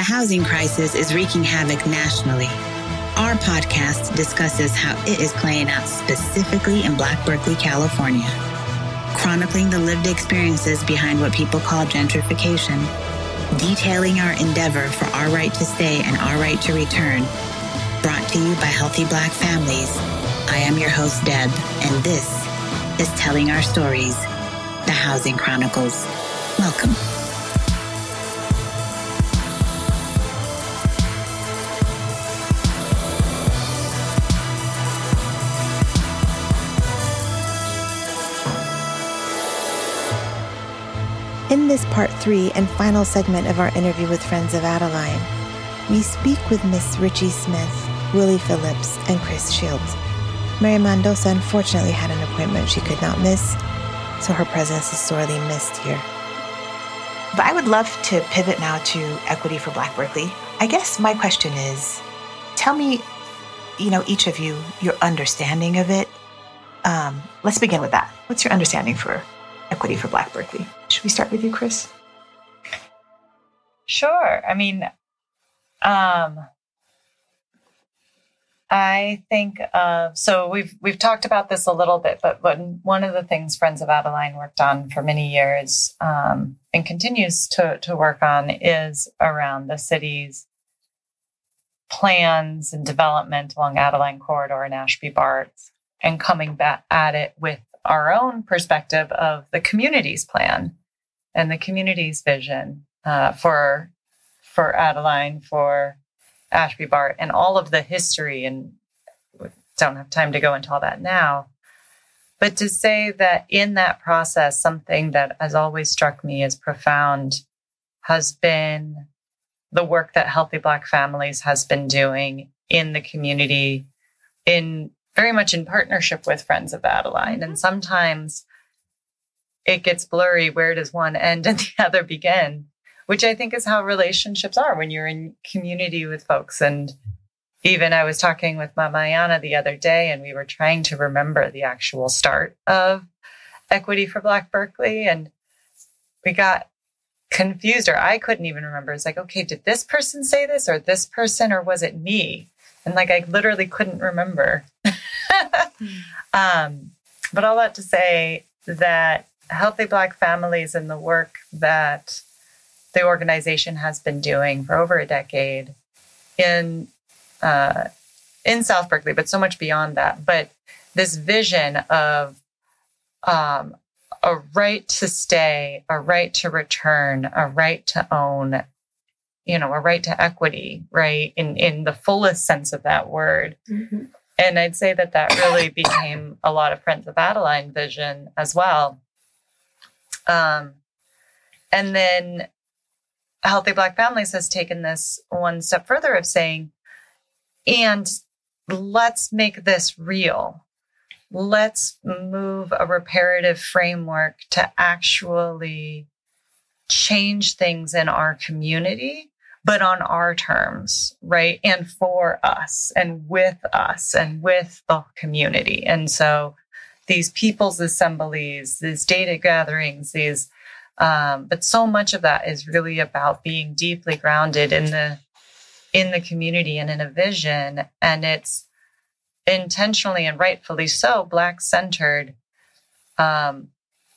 The housing crisis is wreaking havoc nationally. Our podcast discusses how it is playing out specifically in Black Berkeley, California, chronicling the lived experiences behind what people call gentrification, detailing our endeavor for our right to stay and our right to return. Brought to you by Healthy Black Families. I am your host, Deb, and this is Telling Our Stories, the Housing Chronicles. Welcome. This part three and final segment of our interview with Friends of Adeline, we speak with Miss Ritchie Smith, Willie Phillips, and Chris Schildt. Mary Mendoza unfortunately had an appointment she could not miss, so her presence is sorely missed here. But I would love to pivot now to equity for Black Berkeley. I guess my question is tell me, you know, each of you, your understanding of it. Um, let's begin with that. What's your understanding for equity for Black Berkeley? Should we start with you, Chris? Sure. I mean, um, I think of so we've we've talked about this a little bit, but one of the things Friends of Adeline worked on for many years um, and continues to to work on is around the city's plans and development along Adeline Corridor and Ashby BART, and coming back at it with our own perspective of the community's plan and the community's vision uh, for for Adeline, for Ashby BART, and all of the history. And don't have time to go into all that now. But to say that in that process, something that has always struck me as profound has been the work that Healthy Black Families has been doing in the community, in very much in partnership with Friends of Adeline. And mm-hmm. sometimes it gets blurry. Where does one end and the other begin? Which I think is how relationships are when you're in community with folks. And even I was talking with Mama Ayana the other day, and we were trying to remember the actual start of Equity for Black Berkeley. And we got confused, or I couldn't even remember. It's like, okay, did this person say this, or this person, or was it me? And like, I literally couldn't remember. um, but all that to say that healthy Black families and the work that the organization has been doing for over a decade in uh, in South Berkeley, but so much beyond that. But this vision of um, a right to stay, a right to return, a right to own, you know, a right to equity, right in in the fullest sense of that word. Mm-hmm. And I'd say that that really became a lot of Friends of Adeline vision as well. Um, and then Healthy Black Families has taken this one step further of saying, and let's make this real. Let's move a reparative framework to actually change things in our community, but on our terms, right? And for us and with us and with the community. And so these people's assemblies, these data gatherings, these, um, but so much of that is really about being deeply grounded in the in the community and in a vision. And it's intentionally and rightfully so Black centered um,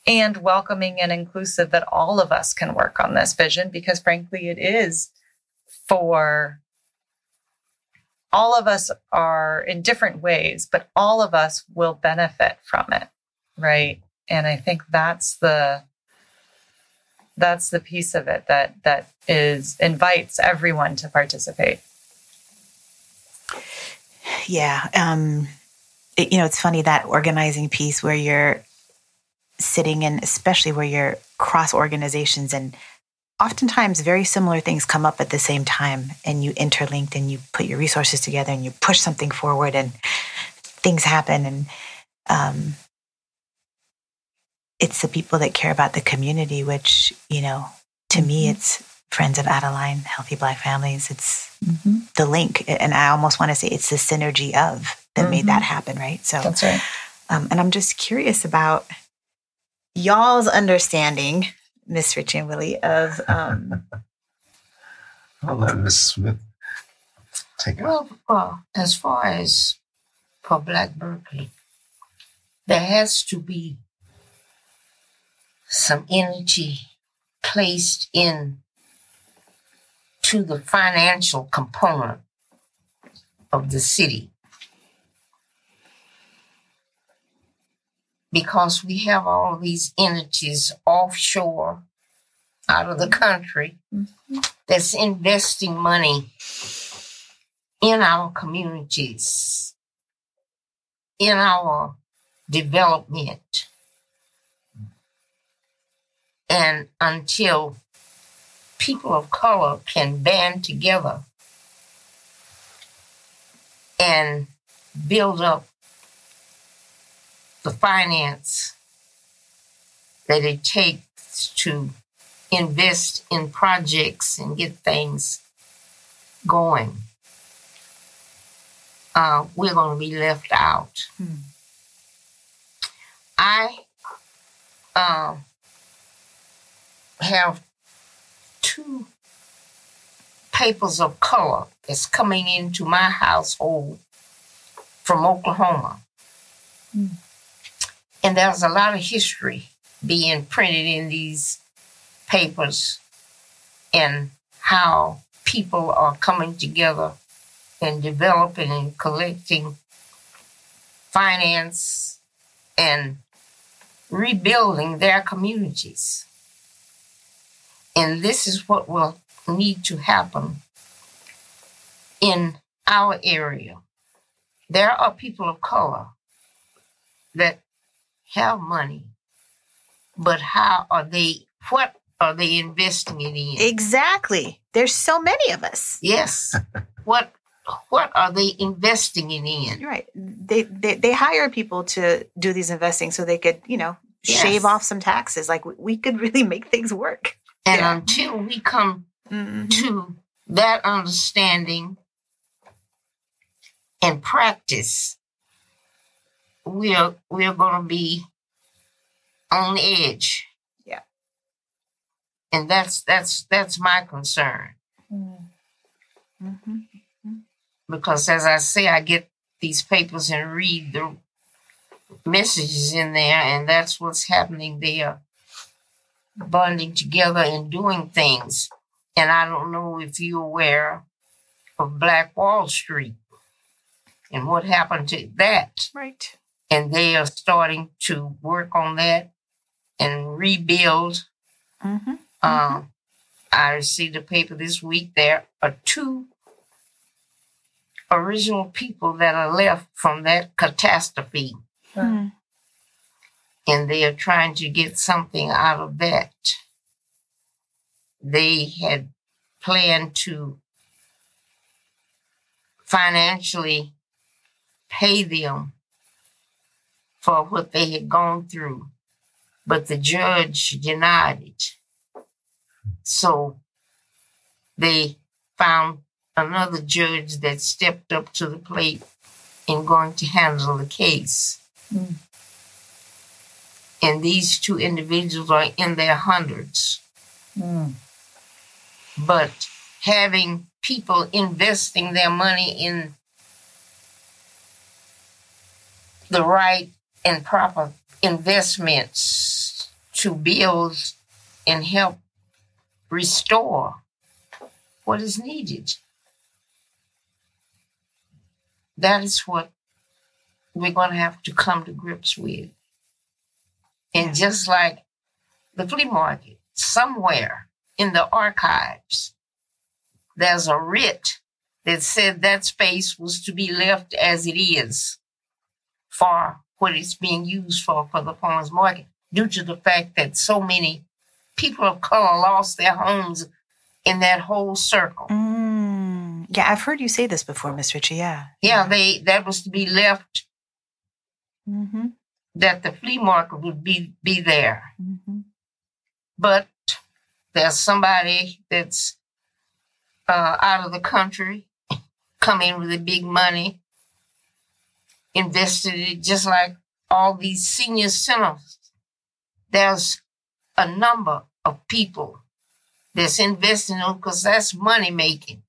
and welcoming and inclusive that all of us can work on this vision because, frankly, it is for all of us are in different ways, but all of us will benefit from it. Right. And I think that's the that's the piece of it that that is invites everyone to participate yeah um it, you know it's funny that organizing piece where you're sitting in especially where you're cross organizations and oftentimes very similar things come up at the same time and you interlinked and you put your resources together and you push something forward and things happen and um, it's the people that care about the community, which, you know, to mm-hmm. me, it's Friends of Adeline, Healthy Black Families. It's mm-hmm. the link. And I almost want to say it's the synergy of that mm-hmm. made that mm-hmm. happen, right? So that's right. Um, and I'm just curious about y'all's understanding, Miss Ritchie and Willie, of um, I'll let Ms. Smith take it. Well, uh, as far as for Black Berkeley, there has to be some energy placed in to the financial component of the city. Because we have all these entities offshore out of the country mm-hmm. that's investing money in our communities, in our development. And until people of color can band together and build up the finance that it takes to invest in projects and get things going, uh, we're going to be left out. Hmm. I uh, have two papers of color that's coming into my household from Oklahoma. Hmm. And there's a lot of history being printed in these papers and how people are coming together and developing and collecting finance and rebuilding their communities. And this is what will need to happen in our area. There are people of color that have money, but how are they, what are they investing it in? Exactly. There's so many of us. Yes. what what are they investing it in? You're right. They, they they hire people to do these investing so they could, you know, Yes. shave off some taxes. Like we, we could really make things work. And Yeah. until we come Mhm. to that understanding and practice, we're we're gonna be on edge. Yeah. And that's that's that's my concern. Mhm. because as I say, I get these papers and read the messages in there, and that's what's happening there. Bonding together and doing things. And I don't know if you're aware of Black Wall Street and what happened to that. Right. And they are starting to work on that and rebuild. Mm-hmm. Um, I received a paper this week. There are two original people that are left from that catastrophe, Mm. and they are trying to get something out of that. They had planned to financially pay them for what they had gone through, but the judge denied it. So they found another judge that stepped up to the plate in going to handle the case. Mm. And these two individuals are in their hundreds. Mm. But having people investing their money in the right and proper investments to build and help restore what is needed. That is what we're going to have to come to grips with. And just like the flea market, somewhere in the archives, there's a writ that said that space was to be left as it is for what it's being used for for the farmers market due to the fact that so many people of color lost their homes in that whole circle. Mm. Yeah, I've heard you say this before, Miss Ritchie. Yeah. Yeah, they that was to be left Mm-hmm. that the flea market would be be there. Mm-hmm. But there's somebody that's uh, out of the country, come in with the big money, invested it just like all these senior centers. There's a number of people that's investing in because that's money making.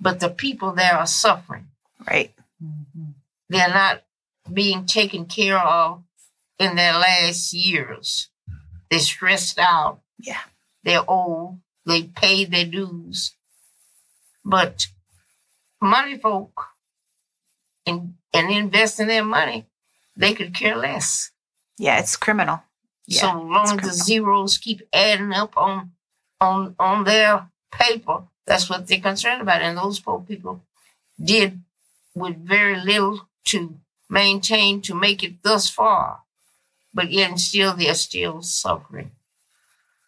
But the people there are suffering. Right. They're not being taken care of in their last years. They're stressed out. Yeah. They're old. They paid their dues. But money folk and and investing their money, they could care less. Yeah, it's criminal. Yeah, so long as the zeros keep adding up on on on their paper, that's what they're concerned about. And those poor people did with very little to maintain to make it thus far. But yet and still they're still suffering.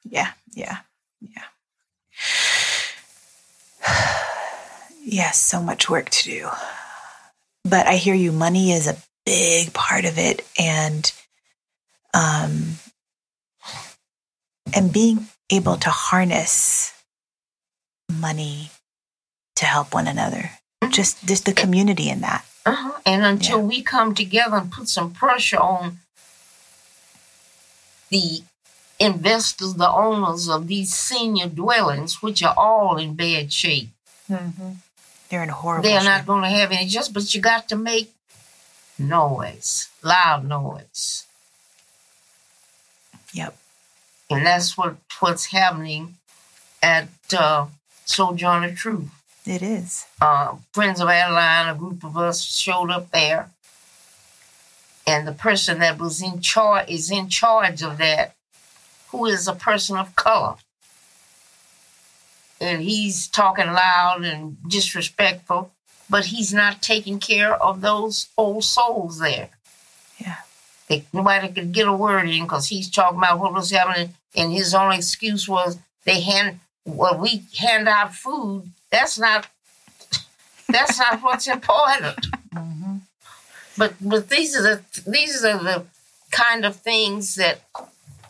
Yeah, yeah, yeah. yes, so much work to do. But I hear you, money is a big part of it and um and being able to harness money to help one another. Just just the community in that. Uh-huh. And until Yeah. we come together and put some pressure on the investors, the owners of these senior dwellings, which are all in bad shape, They're in horrible they're not going to have any just, but you got to make noise, loud noise. Yep. And that's what what's happening at uh, Sojourner Truth. It is. uh, Friends of Adeline, a group of us showed up there. And the person that was in charge is in charge of that, who is a person of color. And he's talking loud and disrespectful, but he's not taking care of those old souls there. Yeah. They, nobody could get a word in because he's talking about what was happening, and his only excuse was they hand well we hand out food. That's not that's not what's important. Mm-hmm. But but these are the these are the kind of things that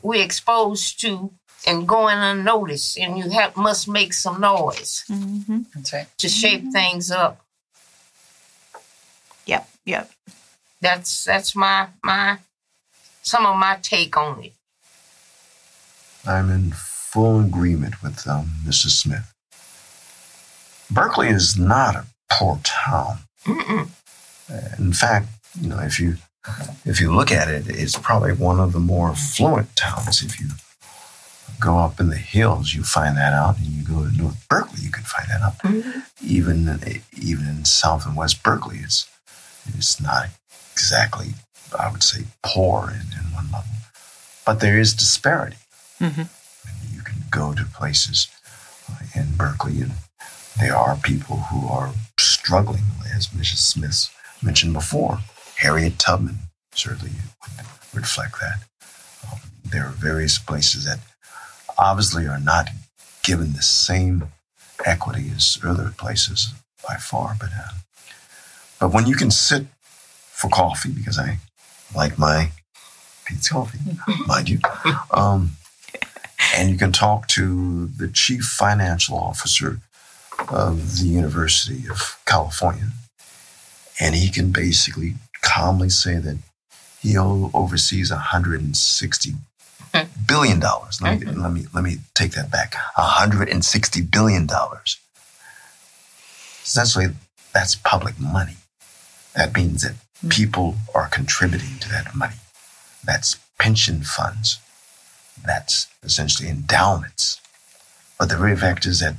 we're exposed to and going unnoticed, and you have must make some noise Mm-hmm. That's right. to shape things up. Yep. Yep. That's that's my my some of my take on it. I'm in full agreement with um, Mrs. Smith. Berkeley is not a poor town. Mm-mm. In fact, you know, if you if you look at it, it's probably one of the more affluent towns. If you go up in the hills, you find that out, and you go to North Berkeley, you can find that out. Mhm. Even even in South and West Berkeley, it's it's not exactly, I would say, poor in, in one level, but there is disparity. Mhm. And you can go to places in Berkeley, and there are people who are struggling, as Mrs. Smith mentioned before. Harriet Tubman certainly would reflect that. Um, there are various places that obviously are not given the same equity as other places by far, but uh, but when you can sit for coffee, because I like my Pete's coffee, mind you, um, and you can talk to the chief financial officer of the University of California, and he can basically calmly say that he oversees 160 Hmm. billion dollars. Let me let me let me take that back. 160 billion dollars. Essentially, that's public money. That means that hmm. people are contributing to that money. That's pension funds. That's essentially endowments. But the very fact is that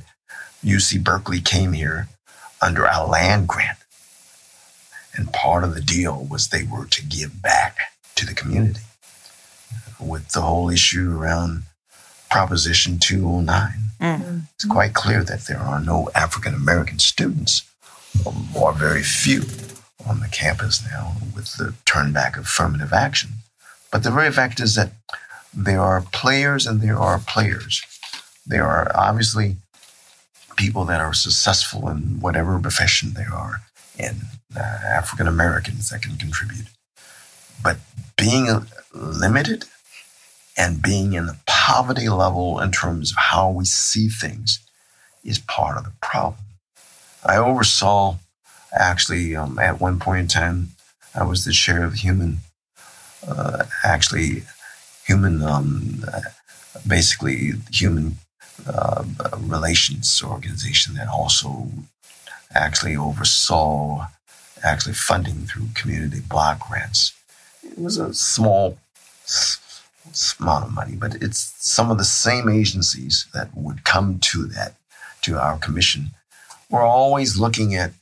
UC Berkeley came here under a land grant. And part of the deal was they were to give back to the community. With the whole issue around Proposition 209, Mm. it's quite clear that there are no African American students, or very few, on the campus now with the turn back of affirmative action. But the very fact is that there are players and there are players. There are obviously people that are successful in whatever profession they are, and uh, African Americans that can contribute. But being limited and being in the poverty level in terms of how we see things is part of the problem. I oversaw, actually, um, at one point in time, I was the chair of human, uh, actually, human, um, basically, human uh, relations organization that also actually oversaw actually funding through community block grants. It was a small amount of money, but it's some of the same agencies that would come to that, to our commission. We're always looking at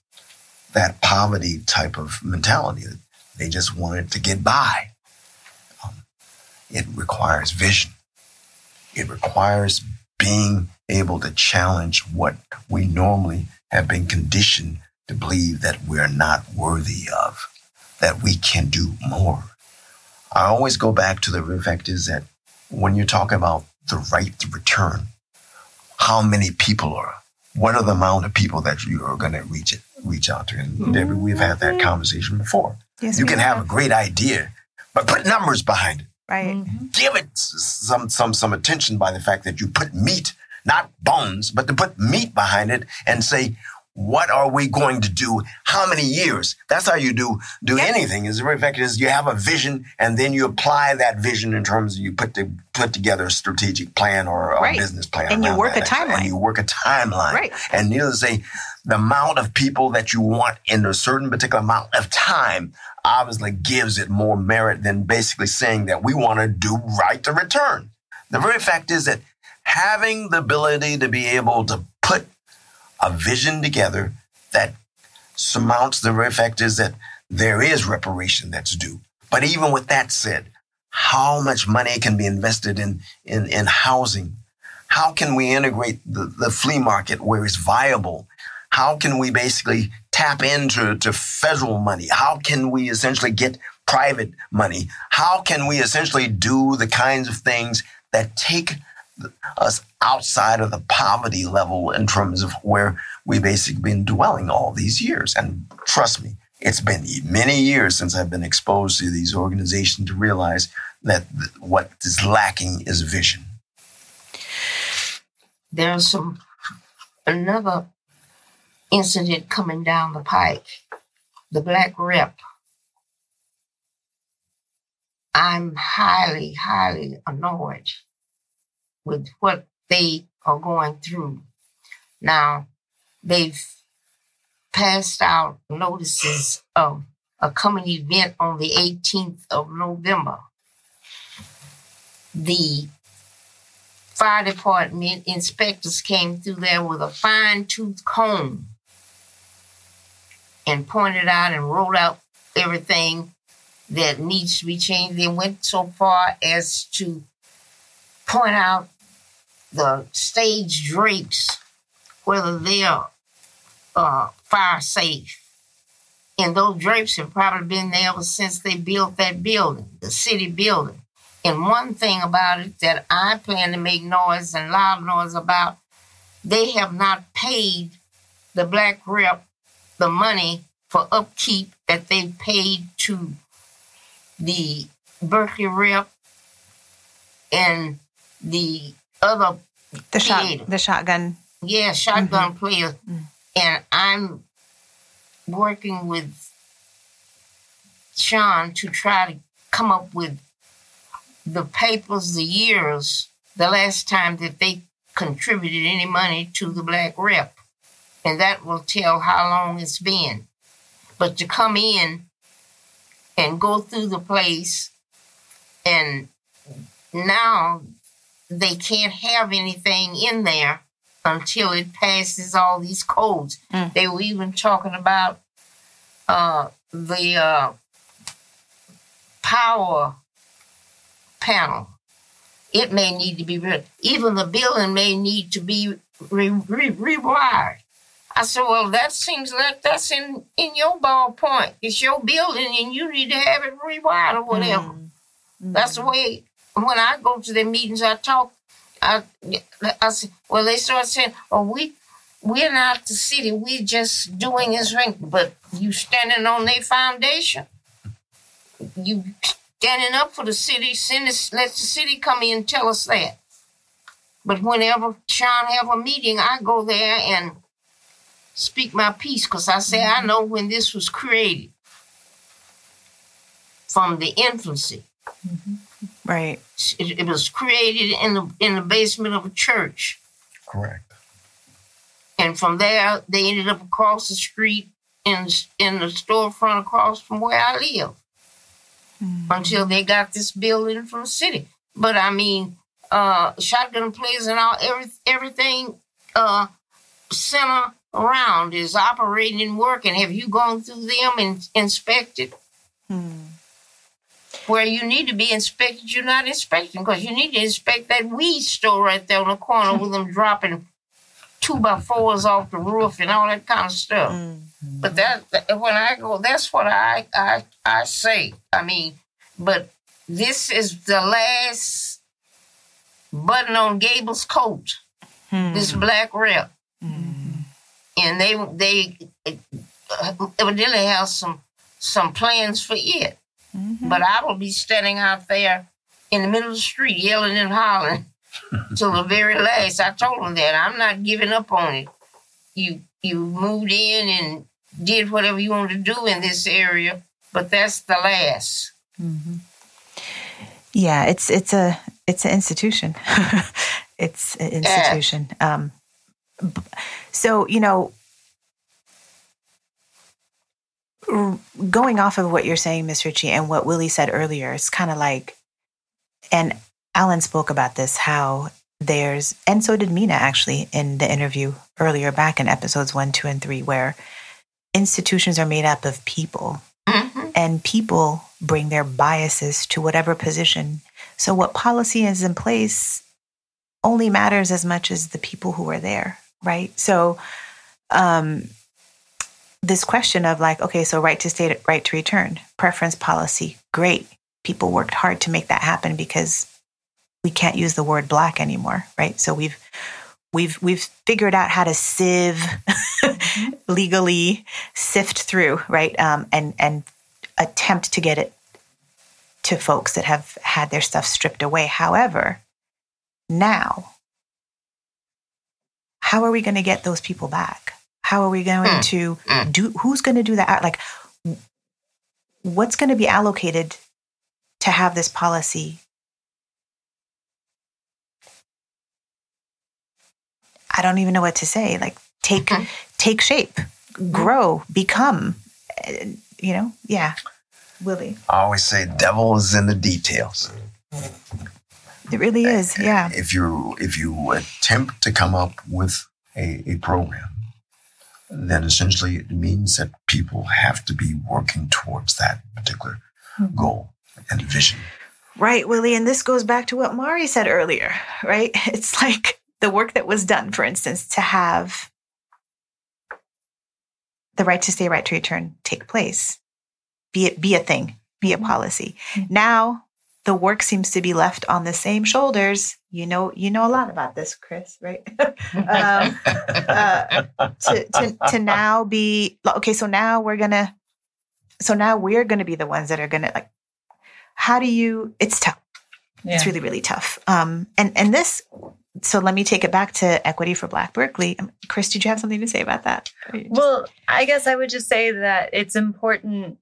that poverty type of mentality. They just wanted to get by. Um, it requires vision. It requires being able to challenge what we normally have been conditioned to believe that we're not worthy of, that we can do more. I always go back to the fact is that when you're talking about the right to return, how many people are, what are the amount of people that you are going to reach it, reach out to? And mm-hmm. Debbie, we've had that conversation before. Yes, you can have. have a great idea, but put numbers behind it. Right. Mm-hmm. Give it some some some attention by the fact that you put meat, not bones, but to put meat behind it and say, what are we going to do? How many years? That's how you do do yep. anything. Is the very fact is you have a vision and then you apply that vision in terms of you put to put together a strategic plan or a right. business plan. And you work a timeline. And you work a timeline. Right. And needless to say, the amount of people that you want in a certain particular amount of time obviously gives it more merit than basically saying that we want to do right to return. The very fact is that having the ability to be able to put a vision together that surmounts the very fact is that there is reparation that's due. But even with that said, how much money can be invested in, in, in housing? How can we integrate the, the flea market where it's viable? How can we basically tap into to federal money? How can we essentially get private money? How can we essentially do the kinds of things that take us outside of the poverty level in terms of where we've basically been dwelling all these years. And trust me, it's been many years since I've been exposed to these organizations to realize that what is lacking is vision. There's some another incident coming down the pike. The black rep. I'm highly, highly annoyed with what they are going through. Now, they've passed out notices of a coming event on the 18th of November. The fire department inspectors came through there with a fine tooth comb and pointed out and wrote out everything that needs to be changed. They went so far as to point out the stage drapes, whether they are uh, fire safe. And those drapes have probably been there ever since they built that building, the city building. And one thing about it that I plan to make noise and loud noise about, they have not paid the black rep the money for upkeep that they paid to the Berkeley rep and the other the shot the shotgun. Yeah shotgun mm-hmm. player. Mm-hmm. and i'm working with sean to try to come up with the papers the years the last time that they contributed any money to the black rep. And that will tell how long it's been. But to come in and go through the place and now they can't have anything in there until it passes all these codes. Mm. They were even talking about uh, the uh, power panel. It may need to be re- even the building may need to be re- re- rewired. I said, well, that seems like that's in in your ballpoint. It's your building, and you need to have it rewired or whatever. Mm. That's the way when I go to the meetings, I talk. I, I say, well, they start saying, "Oh, we we're not the city. We're just doing this thing." But you standing on their foundation. You standing up for the city. Send us, let the city come in and tell us that. But whenever Sean have a meeting, I go there and speak my piece because I say mm-hmm. I know when this was created from the infancy. Mm-hmm. Right. It, it, was created in the in the basement of a church Correct. And from there, they ended up across the street in in the storefront across from where I live until they got this building from the city. But I mean, uh, shotgun plays and all every, everything uh, center around is operating and working. Have you gone through them and inspected? Where you need to be inspected, you're not inspecting because you need to inspect that weed store right there on the corner with them dropping two by fours off the roof and all that kind of stuff. Mm-hmm. But that, when I go, that's what I I I say. I mean, but this is the last button on Gable's coat. Hmm. This black rep, mm-hmm. and they they uh, evidently have some some plans for it. But I will be standing out there in the middle of the street yelling and hollering till the very last. I told them that I'm not giving up on it. You you moved in and did whatever you wanted to do in this area, but that's the last. Yeah, it's it's a it's an institution. it's an institution. Um, so you know, going off of what you're saying, Miss Ritchie, and what Willie said earlier, it's kind of like, and Alan spoke about this how there's, and so did Mina actually in the interview earlier back in episodes one, two, and three, where institutions are made up of people hmm and people bring their biases to whatever position. So, what policy is in place only matters as much as the people who are there, right? So, um, this question of like, okay, so right to state, right to return, preference policy, great. People worked hard to make that happen because we can't use the word black anymore, right? So we've we've we've figured out how to sieve legally sift through, right? Um, and and attempt to get it to folks that have had their stuff stripped away. However, now, how are we going to get those people back? How are we going Hmm. to Hmm. do? Who's going to do that? Like, what's going to be allocated to have this policy? I don't even know what to say. Like, take Mhm. take shape, grow, become. uh, You know, yeah. Willie, I always say devil is in the details. it really is. Yeah. If you if you attempt to come up with a, a program, then essentially it means that people have to be working towards that particular hmm. goal and vision. Right, Willie. And this goes back to what Mari said earlier, right? It's like the work that was done, for instance, to have the right to stay, right to return take place, be it be a thing, be a hmm. policy. Now the work seems to be left on the same shoulders. You know, you know a lot about this, Chris, right? um, uh, to, to to now be okay. So now we're gonna, so now we're gonna be the ones that are gonna like. How do you? It's tough. It's really really tough. Um, and and this. So let me take it back to equity for Black Berkeley. Um, Chris, did you have something to say about that? Just- Well, I guess I would just say that it's important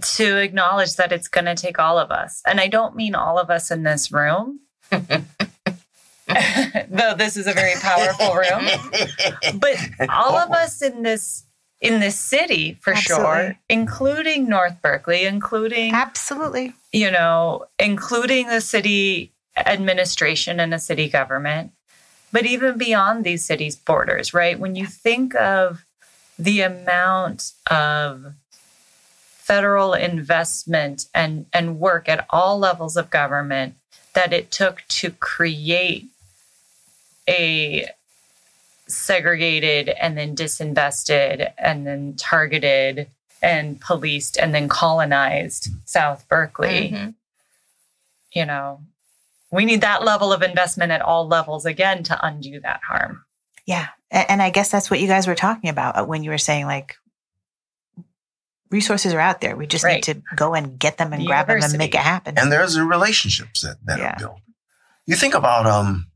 to acknowledge that it's going to take all of us. And I don't mean all of us in this room, though this is a very powerful room, but all of oh. us in this in this city for sure, including North Berkeley, including absolutely. you know, including the city administration and the city government, but even beyond these cities' borders, right? When you think of the amount of federal investment and, and work at all levels of government that it took to create a segregated and then disinvested and then targeted and policed and then colonized South Berkeley Mhm. you know, we need that level of investment at all levels again to undo that harm. Yeah. And I guess that's what you guys were talking about when you were saying like resources are out there. We just Right. need to go and get them and The grab them and make it happen. and there's the relationships that, that Yeah. are built. You think about um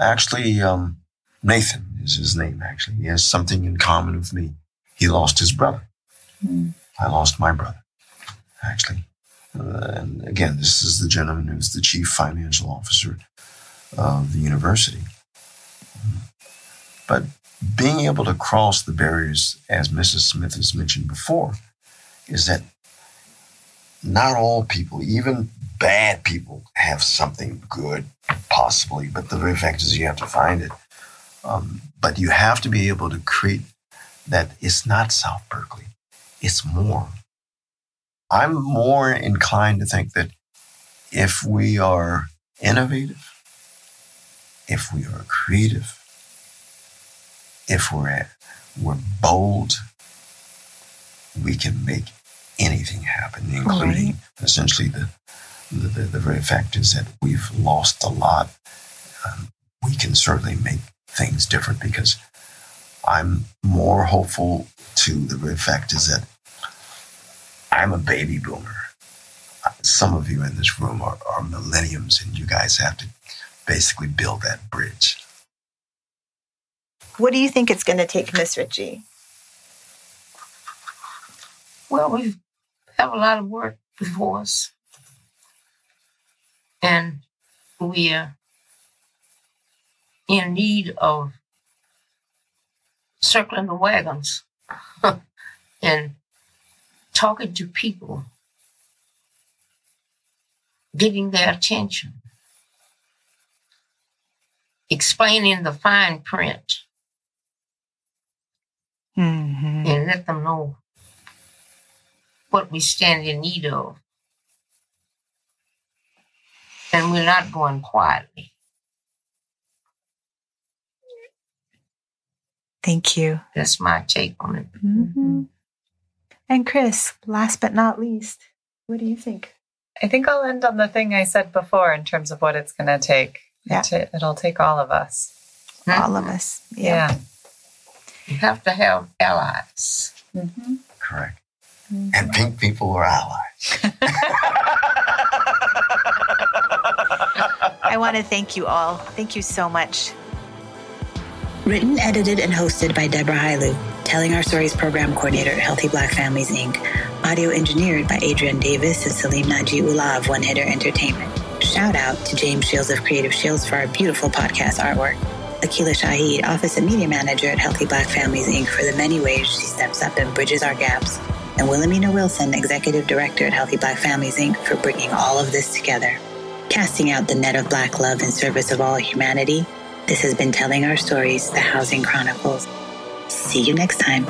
actually um Nathan is his name actually. He has something in common with me. He lost his brother. I lost my brother, actually. Uh, and again, this is the gentleman who's the chief financial officer of the university. But being able to cross the barriers, as Mrs. Smith has mentioned before, is that not all people, even bad people, have something good, possibly, but the very fact is you have to find it. Um, but you have to be able to create that it's not South Berkeley, it's more. I'm more inclined to think that if we are innovative, if we are creative, if we're, we're bold, we can make anything happen, including right. essentially the, the, the, very fact is that we've lost a lot. Um, we can certainly make things different because I'm more hopeful to the very fact is that I'm a baby boomer. Some of you in this room are, are millenniums, and you guys have to basically build that bridge. What do you think it's going to take, Miss Ritchie? Well, we have a lot of work before us. And we are in need of circling the wagons and talking to people, getting their attention, explaining the fine print, mm-hmm. and let them know what we stand in need of. And we're not going quietly. Thank you. That's my take on it. Mm-hmm. And Chris, last but not least, what do you think? I think I'll end on the thing I said before in terms of what it's going to take. Yeah. It'll take all of us. All of us. Yeah. yeah. You have to have allies. Mm-hmm. Correct. Mm-hmm. And pink people are allies. I want to thank you all. Thank you so much. Written, edited, and hosted by Deborah Hailu, Telling Our Stories program coordinator at Healthy Black Families, Inc. Audio engineered by Adrian Davis and Salim Naji Ullah of One Hitter Entertainment. Shout out to James Shields of Creative Shields for our beautiful podcast artwork. Akila Shahid, Office and Media Manager at Healthy Black Families, Inc., for the many ways she steps up and bridges our gaps. And Wilhelmina Wilson, Executive Director at Healthy Black Families, Inc., for bringing all of this together. Casting out the net of Black love in service of all humanity, this has been Telling Our Stories, the Housing Chronicles. See you next time.